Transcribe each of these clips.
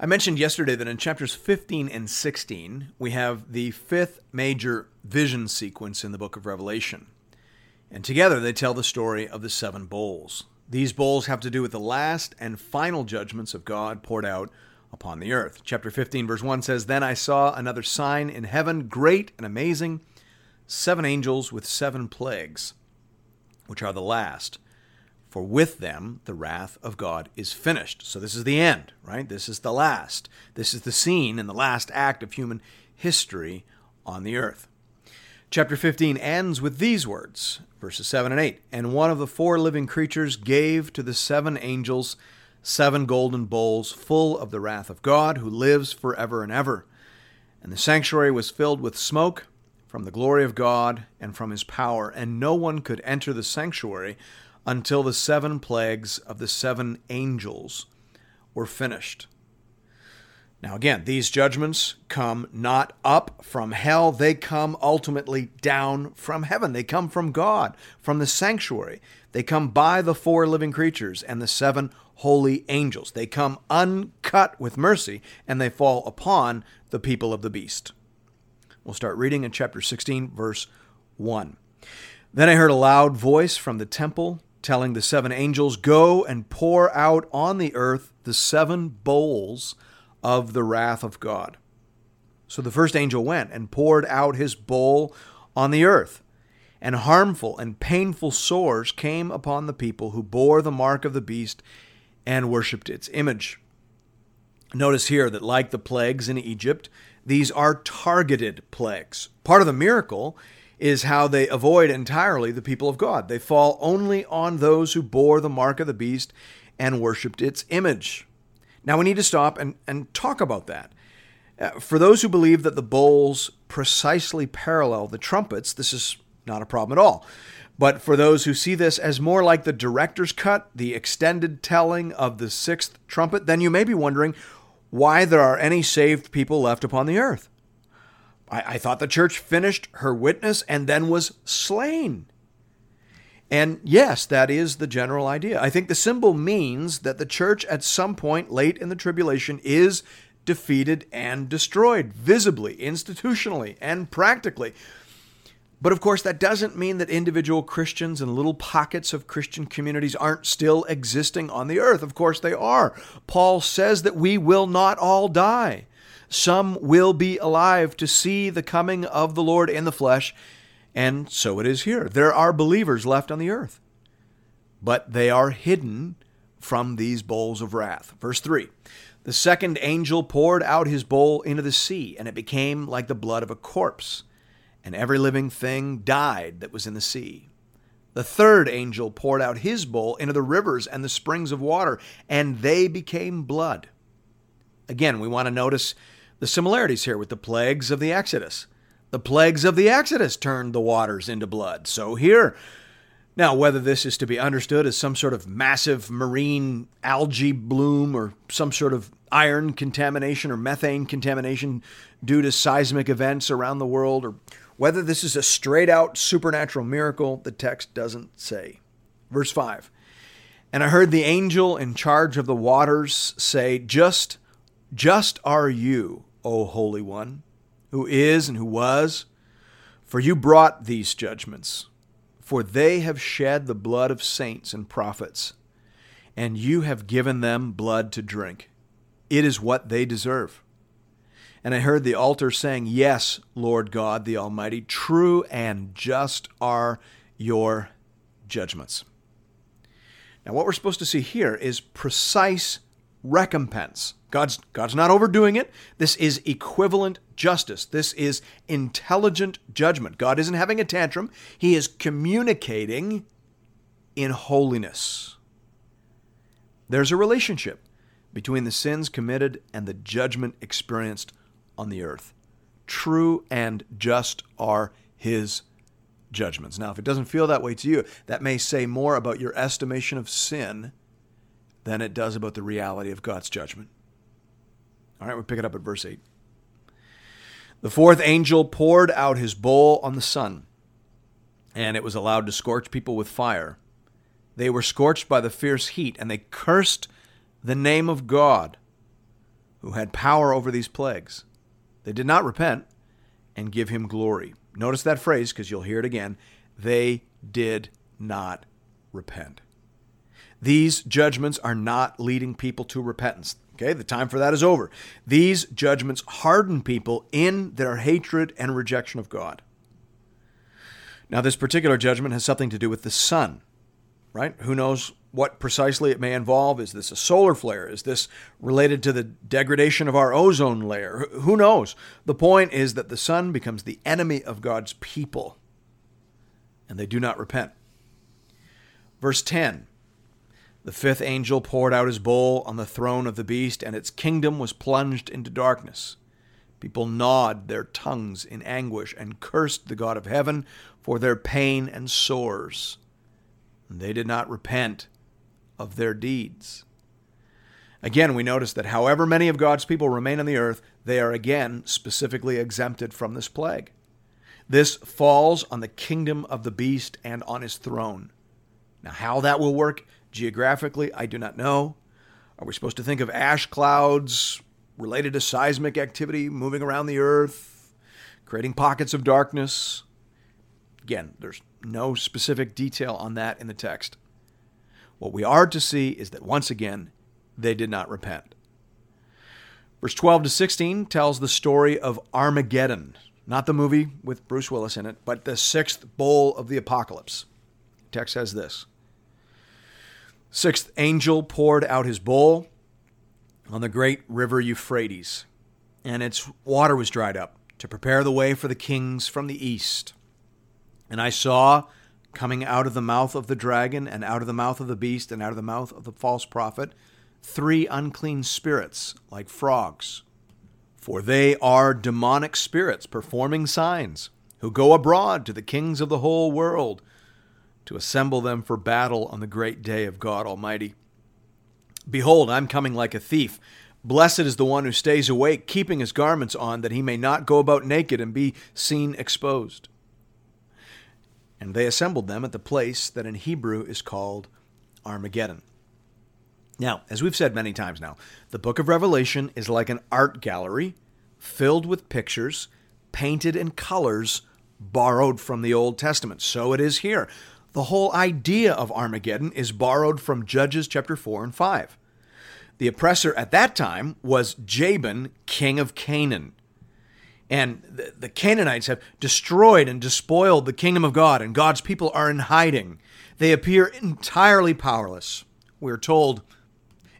I mentioned yesterday that in chapters 15 and 16, we have the fifth major vision sequence in the book of Revelation. And together they tell the story of the seven bowls. These bowls have to do with the last and final judgments of God poured out upon the earth. Chapter 15, verse 1 says Then I saw another sign in heaven, great and amazing, seven angels with seven plagues, which are the last for with them the wrath of God is finished. So this is the end, right? This is the last. This is the scene and the last act of human history on the earth. Chapter 15 ends with these words, verses 7 and 8. And one of the four living creatures gave to the seven angels seven golden bowls full of the wrath of God, who lives forever and ever. And the sanctuary was filled with smoke from the glory of God and from his power, and no one could enter the sanctuary until the seven plagues of the seven angels were finished. Now, again, these judgments come not up from hell, they come ultimately down from heaven. They come from God, from the sanctuary. They come by the four living creatures and the seven holy angels. They come uncut with mercy, and they fall upon the people of the beast. We'll start reading in chapter 16, verse 1. Then I heard a loud voice from the temple telling the seven angels, Go and pour out on the earth the seven bowls of the wrath of God. So the first angel went and poured out his bowl on the earth, and harmful and painful sores came upon the people who bore the mark of the beast and worshipped its image. Notice here that, like the plagues in Egypt, these are targeted plagues. Part of the miracle is how they avoid entirely the people of God. They fall only on those who bore the mark of the beast and worshiped its image. Now we need to stop and, and talk about that. Uh, for those who believe that the bowls precisely parallel the trumpets, this is not a problem at all. But for those who see this as more like the director's cut, the extended telling of the sixth trumpet, then you may be wondering why there are any saved people left upon the earth. I, I thought the church finished her witness and then was slain. And yes, that is the general idea. I think the symbol means that the church at some point late in the tribulation is defeated and destroyed, visibly, institutionally, and practically. But of course, that doesn't mean that individual Christians and little pockets of Christian communities aren't still existing on the earth. Of course, they are. Paul says that we will not all die. Some will be alive to see the coming of the Lord in the flesh, and so it is here. There are believers left on the earth, but they are hidden from these bowls of wrath. Verse 3 The second angel poured out his bowl into the sea, and it became like the blood of a corpse, and every living thing died that was in the sea. The third angel poured out his bowl into the rivers and the springs of water, and they became blood. Again, we want to notice the similarities here with the plagues of the Exodus. The plagues of the Exodus turned the waters into blood. So here, now, whether this is to be understood as some sort of massive marine algae bloom or some sort of iron contamination or methane contamination due to seismic events around the world, or whether this is a straight out supernatural miracle, the text doesn't say. Verse 5 And I heard the angel in charge of the waters say, Just, just are you, O Holy One, who is and who was, for you brought these judgments, for they have shed the blood of saints and prophets, and you have given them blood to drink. It is what they deserve. And I heard the altar saying, Yes, Lord God the Almighty, true and just are your judgments. Now, what we're supposed to see here is precise recompense. God's, God's not overdoing it. This is equivalent justice. This is intelligent judgment. God isn't having a tantrum, He is communicating in holiness. There's a relationship between the sins committed and the judgment experienced on the earth. True and just are his judgments. Now, if it doesn't feel that way to you, that may say more about your estimation of sin than it does about the reality of God's judgment. All right, we pick it up at verse 8. The fourth angel poured out his bowl on the sun, and it was allowed to scorch people with fire. They were scorched by the fierce heat, and they cursed the name of God, who had power over these plagues. They did not repent and give him glory. Notice that phrase because you'll hear it again. They did not repent. These judgments are not leading people to repentance. Okay, the time for that is over. These judgments harden people in their hatred and rejection of God. Now, this particular judgment has something to do with the sun, right? Who knows what precisely it may involve? Is this a solar flare? Is this related to the degradation of our ozone layer? Who knows? The point is that the sun becomes the enemy of God's people, and they do not repent. Verse 10 the fifth angel poured out his bowl on the throne of the beast, and its kingdom was plunged into darkness. People gnawed their tongues in anguish and cursed the God of heaven for their pain and sores. And they did not repent of their deeds. Again, we notice that however many of God's people remain on the earth, they are again specifically exempted from this plague. This falls on the kingdom of the beast and on his throne. Now, how that will work Geographically, I do not know. Are we supposed to think of ash clouds related to seismic activity moving around the earth, creating pockets of darkness? Again, there's no specific detail on that in the text. What we are to see is that once again, they did not repent. Verse 12 to 16 tells the story of Armageddon, not the movie with Bruce Willis in it, but the sixth bowl of the apocalypse. The text says this Sixth angel poured out his bowl on the great river Euphrates, and its water was dried up to prepare the way for the kings from the east. And I saw coming out of the mouth of the dragon, and out of the mouth of the beast, and out of the mouth of the false prophet, three unclean spirits like frogs. For they are demonic spirits performing signs, who go abroad to the kings of the whole world to assemble them for battle on the great day of God Almighty. Behold, I'm coming like a thief. Blessed is the one who stays awake, keeping his garments on, that he may not go about naked and be seen exposed. And they assembled them at the place that in Hebrew is called Armageddon. Now, as we've said many times now, the book of Revelation is like an art gallery filled with pictures painted in colors borrowed from the Old Testament. So it is here. The whole idea of Armageddon is borrowed from Judges chapter 4 and 5. The oppressor at that time was Jabin, king of Canaan. And the, Canaanites have destroyed and despoiled the kingdom of God, and God's people are in hiding. They appear entirely powerless. We're told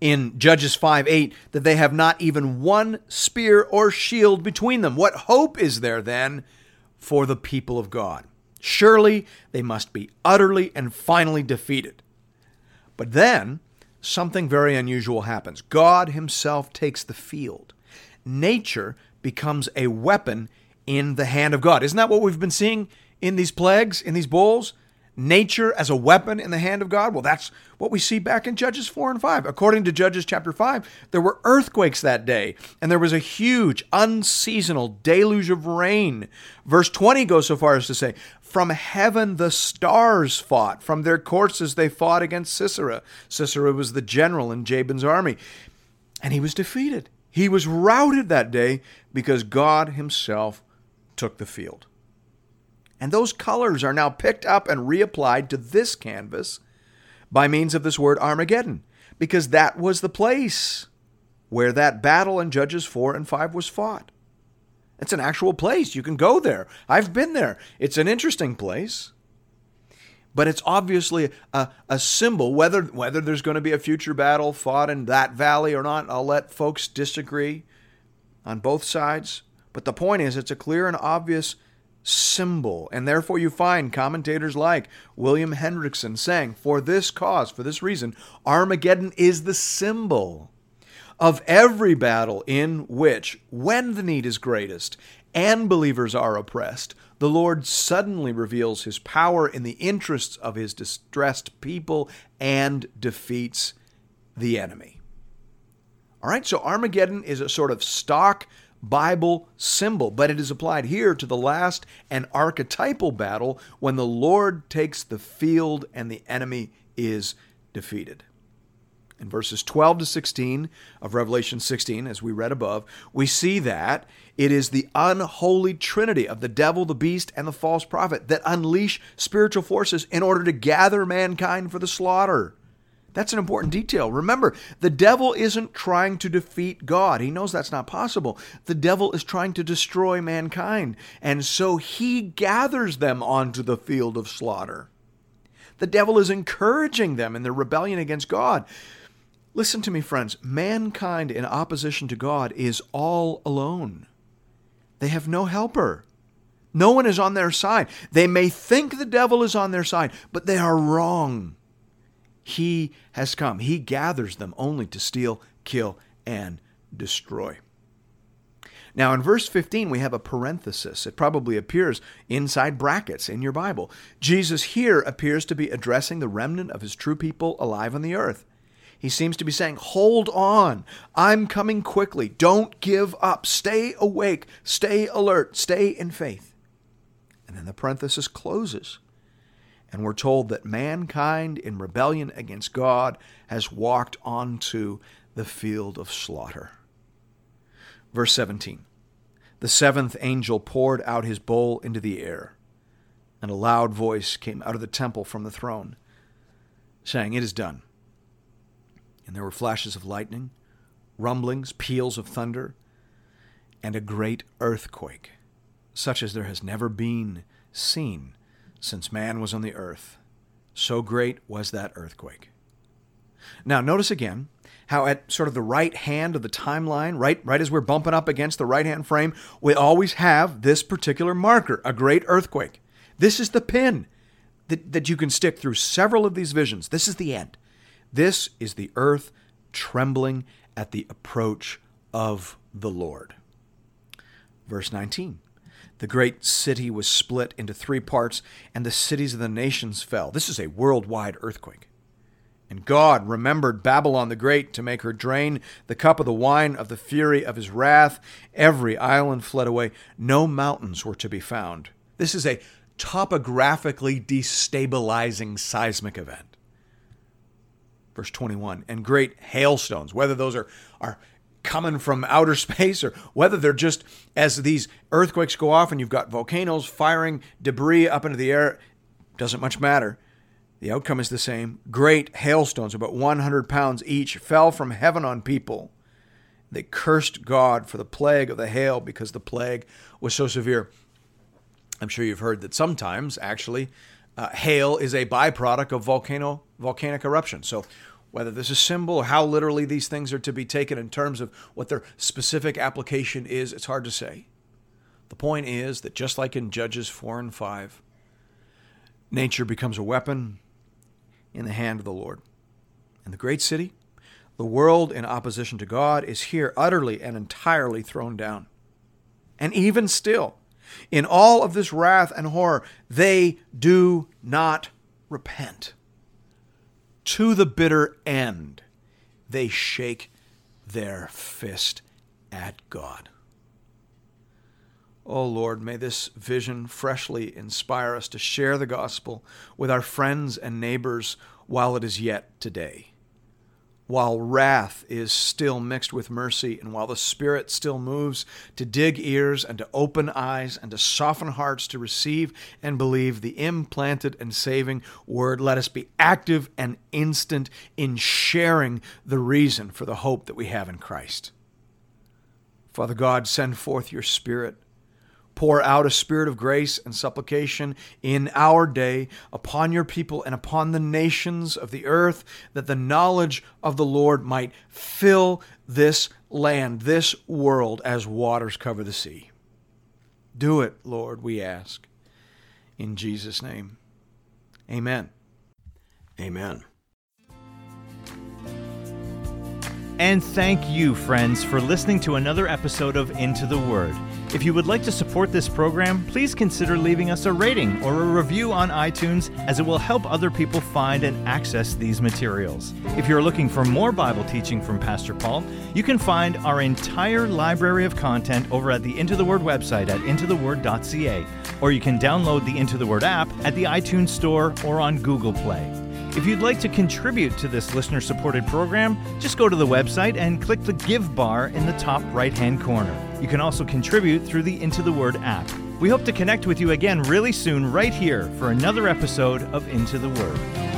in Judges 5 8 that they have not even one spear or shield between them. What hope is there then for the people of God? Surely they must be utterly and finally defeated. But then something very unusual happens. God Himself takes the field. Nature becomes a weapon in the hand of God. Isn't that what we've been seeing in these plagues, in these bowls? nature as a weapon in the hand of God? Well, that's what we see back in Judges 4 and 5. According to Judges chapter 5, there were earthquakes that day, and there was a huge, unseasonal deluge of rain. Verse 20 goes so far as to say, From heaven the stars fought, from their courses they fought against Sisera. Sisera was the general in Jabin's army, and he was defeated. He was routed that day because God himself took the field. And those colors are now picked up and reapplied to this canvas by means of this word Armageddon, because that was the place where that battle in Judges 4 and 5 was fought. It's an actual place. You can go there. I've been there. It's an interesting place. But it's obviously a, a symbol, whether, whether there's going to be a future battle fought in that valley or not. I'll let folks disagree on both sides. But the point is, it's a clear and obvious symbol. And therefore, you find commentators like William Hendriksen saying, for this cause, for this reason, Armageddon is the symbol of every battle in which, when the need is greatest and believers are oppressed, the Lord suddenly reveals his power in the interests of his distressed people and defeats the enemy. All right, so Armageddon is a sort of stock Bible symbol, but it is applied here to the last and archetypal battle when the Lord takes the field and the enemy is defeated. In verses 12 to 16 of Revelation 16, as we read above, we see that it is the unholy trinity of the devil, the beast, and the false prophet that unleash spiritual forces in order to gather mankind for the slaughter. That's an important detail. Remember, the devil isn't trying to defeat God. He knows that's not possible. The devil is trying to destroy mankind, and so he gathers them onto the field of slaughter. The devil is encouraging them in their rebellion against God. Listen to me, friends. Mankind in opposition to God is all alone. They have no helper. No one is on their side. They may think the devil is on their side, but they are wrong. He has come. He gathers them only to steal, kill, and destroy. Now, in verse 15, we have a parenthesis. It probably appears inside brackets in your Bible. Jesus here appears to be addressing the remnant of his true people alive on the earth. He seems to be saying, Hold on. I'm coming quickly. Don't give up. Stay awake. Stay alert. Stay in faith. And then the parenthesis closes and we're told that mankind in rebellion against God has walked onto the field of slaughter. Verse 17 The seventh angel poured out his bowl into the air, and a loud voice came out of the temple from the throne, saying, It is done. And there were flashes of lightning, rumblings, peals of thunder, and a great earthquake, such as there has never been seen since man was on the earth. So great was that earthquake. Now, notice again how at sort of the right hand of the timeline, right, right as we're bumping up against the right hand frame, we always have this particular marker, a great earthquake. This is the pin that, that you can stick through several of these visions. This is the end. This is the earth trembling at the approach of the Lord. Verse 19 the great city was split into three parts, and the cities of the nations fell. This is a worldwide earthquake. And God remembered Babylon the Great to make her drain the cup of the wine of the fury of his wrath. Every island fled away. No mountains were to be found. This is a topographically destabilizing seismic event. Verse 21 and great hailstones, whether those are, are coming from outer space or whether they're just as these earthquakes go off and you've got volcanoes firing debris up into the air doesn't much matter. The outcome is the same. Great hailstones about 100 pounds each fell from heaven on people. They cursed god for the plague of the hail because the plague was so severe. I'm sure you've heard that sometimes actually uh, hail is a byproduct of volcano volcanic eruption so whether this is symbol or how literally these things are to be taken in terms of what their specific application is, it's hard to say. The point is that just like in Judges 4 and 5, nature becomes a weapon in the hand of the Lord. And the great city, the world in opposition to God, is here utterly and entirely thrown down. And even still, in all of this wrath and horror, they do not repent to the bitter end, they shake their fist at God. Oh Lord, may this vision freshly inspire us to share the gospel with our friends and neighbors while it is yet today while wrath is still mixed with mercy, and while the Spirit still moves to dig ears and to open eyes and to soften hearts to receive and believe the implanted and saving word, let us be active and instant in sharing the reason for the hope that we have in Christ. Father God, send forth your Spirit Pour out a spirit of grace and supplication in our day upon your people and upon the nations of the earth, that the knowledge of the Lord might fill this land, this world, as waters cover the sea. Do it, Lord, we ask. In Jesus' name. Amen. Amen. And thank you, friends, for listening to another episode of Into the Word. If you would like to support this program, please consider leaving us a rating or a review on iTunes, as it will help other people find and access these materials. If you're looking for more Bible teaching from Pastor Paul, you can find our entire library of content over at the Into the Word website at intotheword.ca, or you can download the Into the Word app at the iTunes Store or on Google Play. If you'd like to contribute to this listener supported program, just go to the website and click the Give bar in the top right hand corner. You can also contribute through the Into the Word app. We hope to connect with you again really soon, right here, for another episode of Into the Word.